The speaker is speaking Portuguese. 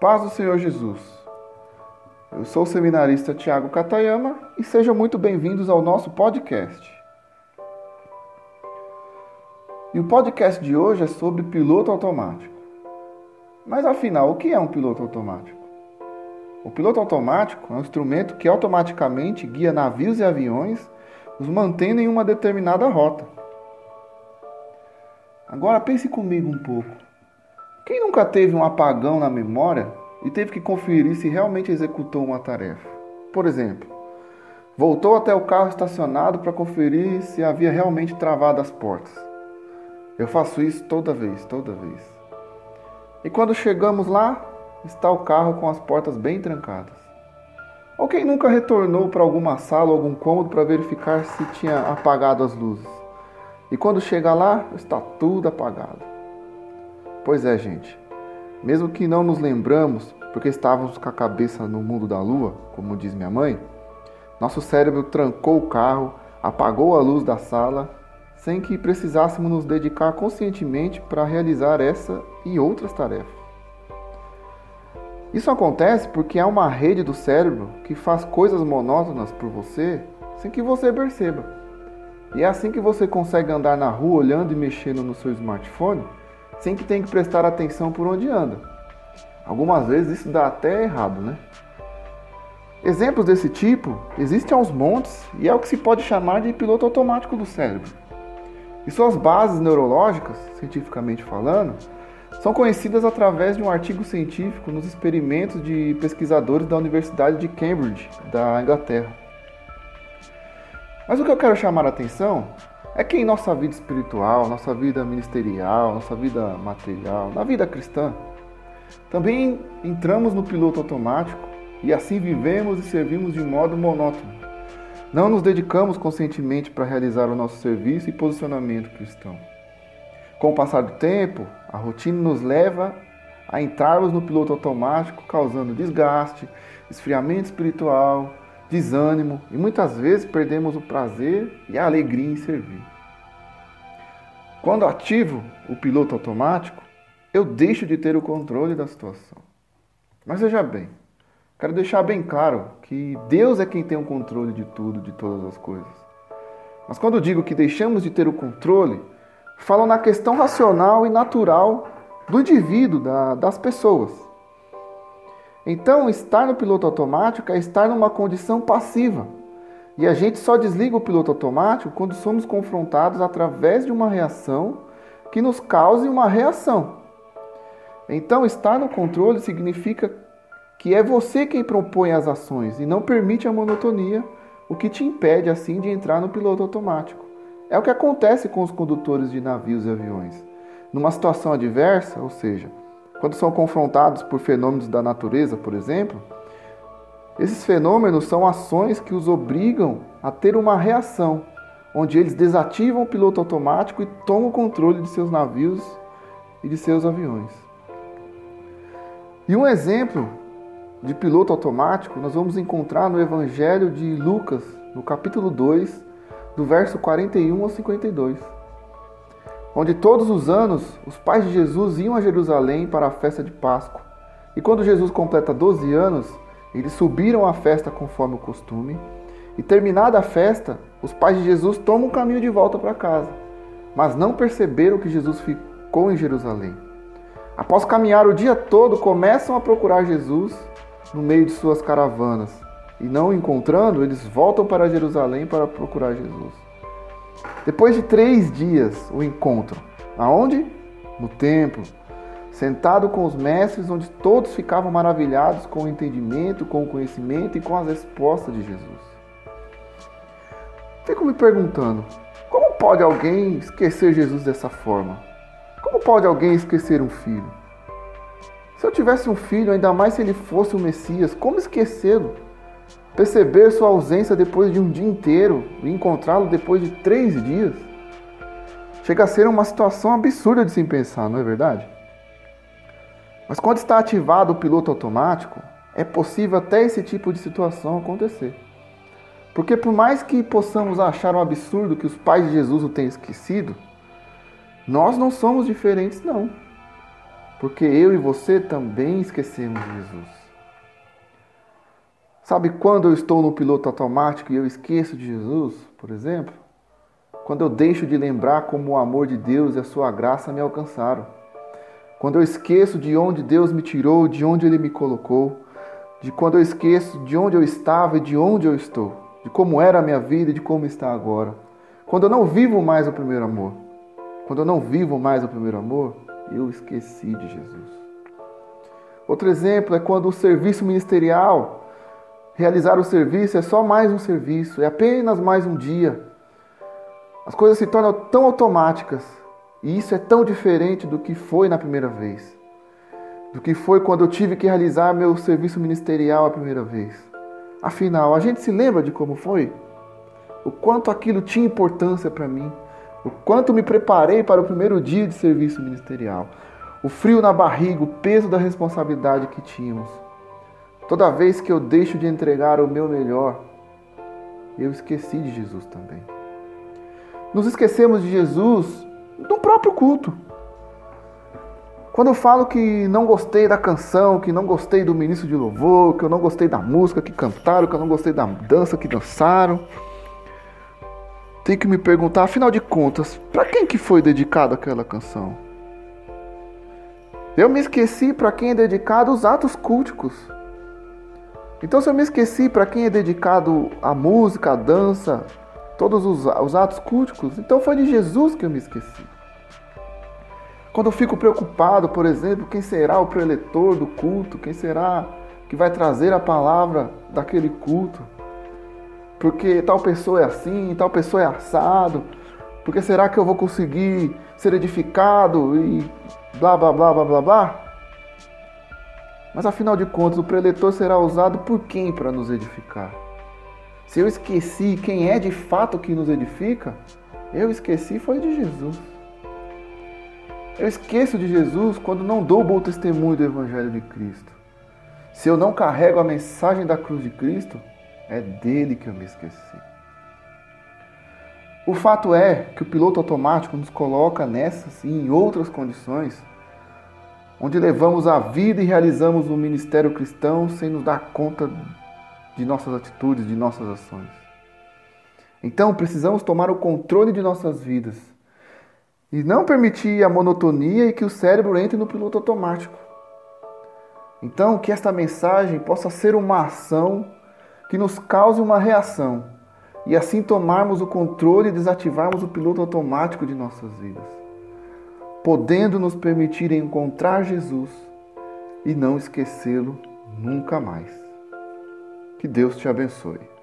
Paz do Senhor Jesus. Eu sou o seminarista Tiago Katayama e sejam muito bem-vindos ao nosso podcast. E o podcast de hoje é sobre piloto automático. Mas afinal, o que é um piloto automático? O piloto automático é um instrumento que automaticamente guia navios e aviões, os mantendo em uma determinada rota. Agora pense comigo um pouco. Quem nunca teve um apagão na memória e teve que conferir se realmente executou uma tarefa? Por exemplo, voltou até o carro estacionado para conferir se havia realmente travado as portas. Eu faço isso toda vez, toda vez. E quando chegamos lá, está o carro com as portas bem trancadas. Ou quem nunca retornou para alguma sala ou algum cômodo para verificar se tinha apagado as luzes? E quando chega lá, está tudo apagado. Pois é, gente. Mesmo que não nos lembramos, porque estávamos com a cabeça no mundo da lua, como diz minha mãe, nosso cérebro trancou o carro, apagou a luz da sala, sem que precisássemos nos dedicar conscientemente para realizar essa e outras tarefas. Isso acontece porque há uma rede do cérebro que faz coisas monótonas por você sem que você perceba. E é assim que você consegue andar na rua olhando e mexendo no seu smartphone sem que tenha que prestar atenção por onde anda. Algumas vezes isso dá até errado, né? Exemplos desse tipo existem aos montes e é o que se pode chamar de piloto automático do cérebro. E suas bases neurológicas, cientificamente falando, são conhecidas através de um artigo científico nos experimentos de pesquisadores da Universidade de Cambridge, da Inglaterra. Mas o que eu quero chamar a atenção é que em nossa vida espiritual, nossa vida ministerial, nossa vida material, na vida cristã, também entramos no piloto automático e assim vivemos e servimos de modo monótono. Não nos dedicamos conscientemente para realizar o nosso serviço e posicionamento cristão. Com o passar do tempo, a rotina nos leva a entrarmos no piloto automático, causando desgaste, esfriamento espiritual, desânimo e muitas vezes perdemos o prazer e a alegria em servir. Quando ativo o piloto automático, eu deixo de ter o controle da situação. Mas veja bem, quero deixar bem claro que Deus é quem tem o controle de tudo, de todas as coisas. Mas quando digo que deixamos de ter o controle, falo na questão racional e natural do indivíduo, da, das pessoas. Então, estar no piloto automático é estar numa condição passiva. E a gente só desliga o piloto automático quando somos confrontados através de uma reação que nos cause uma reação. Então, estar no controle significa que é você quem propõe as ações e não permite a monotonia, o que te impede assim de entrar no piloto automático. É o que acontece com os condutores de navios e aviões. Numa situação adversa, ou seja, quando são confrontados por fenômenos da natureza, por exemplo, esses fenômenos são ações que os obrigam a ter uma reação, onde eles desativam o piloto automático e tomam o controle de seus navios e de seus aviões. E um exemplo de piloto automático nós vamos encontrar no Evangelho de Lucas, no capítulo 2, do verso 41 ao 52 onde todos os anos os pais de Jesus iam a Jerusalém para a festa de Páscoa. E quando Jesus completa 12 anos, eles subiram à festa conforme o costume. E terminada a festa, os pais de Jesus tomam o caminho de volta para casa, mas não perceberam que Jesus ficou em Jerusalém. Após caminhar o dia todo, começam a procurar Jesus no meio de suas caravanas. E não encontrando, eles voltam para Jerusalém para procurar Jesus. Depois de três dias, o encontro. Aonde? No templo. Sentado com os mestres, onde todos ficavam maravilhados com o entendimento, com o conhecimento e com as respostas de Jesus. Fico me perguntando: como pode alguém esquecer Jesus dessa forma? Como pode alguém esquecer um filho? Se eu tivesse um filho, ainda mais se ele fosse o Messias, como esquecê-lo? Perceber sua ausência depois de um dia inteiro e encontrá-lo depois de três dias chega a ser uma situação absurda de se pensar, não é verdade? Mas quando está ativado o piloto automático, é possível até esse tipo de situação acontecer. Porque por mais que possamos achar um absurdo que os pais de Jesus o tenham esquecido, nós não somos diferentes não. Porque eu e você também esquecemos Jesus. Sabe quando eu estou no piloto automático e eu esqueço de Jesus, por exemplo? Quando eu deixo de lembrar como o amor de Deus e a sua graça me alcançaram. Quando eu esqueço de onde Deus me tirou, de onde Ele me colocou. De quando eu esqueço de onde eu estava e de onde eu estou. De como era a minha vida e de como está agora. Quando eu não vivo mais o primeiro amor. Quando eu não vivo mais o primeiro amor, eu esqueci de Jesus. Outro exemplo é quando o serviço ministerial, realizar o serviço é só mais um serviço, é apenas mais um dia. As coisas se tornam tão automáticas e isso é tão diferente do que foi na primeira vez, do que foi quando eu tive que realizar meu serviço ministerial a primeira vez. Afinal, a gente se lembra de como foi? O quanto aquilo tinha importância para mim, o quanto me preparei para o primeiro dia de serviço ministerial, o frio na barriga, o peso da responsabilidade que tínhamos. Toda vez que eu deixo de entregar o meu melhor, eu esqueci de Jesus também. Nos esquecemos de Jesus no próprio culto. Quando eu falo que não gostei da canção, que não gostei do ministro de louvor, que eu não gostei da música que cantaram, que eu não gostei da dança que dançaram, tem que me perguntar, afinal de contas, para quem que foi dedicada aquela canção? Eu me esqueci para quem é dedicado os atos culticos. Então, se eu me esqueci para quem é dedicado a música, a dança, todos os, os atos culticos, então foi de Jesus que eu me esqueci. Quando eu fico preocupado, por exemplo, quem será o preletor do culto, quem será que vai trazer a palavra daquele culto, porque tal pessoa é assim, tal pessoa é assado, porque será que eu vou conseguir ser edificado e blá blá blá blá blá blá? Mas afinal de contas, o preletor será usado por quem para nos edificar? Se eu esqueci quem é de fato que nos edifica, eu esqueci foi de Jesus. Eu esqueço de Jesus quando não dou bom testemunho do Evangelho de Cristo. Se eu não carrego a mensagem da cruz de Cristo, é dele que eu me esqueci. O fato é que o piloto automático nos coloca nessas e em outras condições, onde levamos a vida e realizamos o ministério cristão sem nos dar conta de nossas atitudes, de nossas ações. Então precisamos tomar o controle de nossas vidas e não permitir a monotonia e que o cérebro entre no piloto automático. Então, que esta mensagem possa ser uma ação que nos cause uma reação e assim tomarmos o controle e desativarmos o piloto automático de nossas vidas, podendo nos permitir encontrar Jesus e não esquecê-lo nunca mais. Que Deus te abençoe.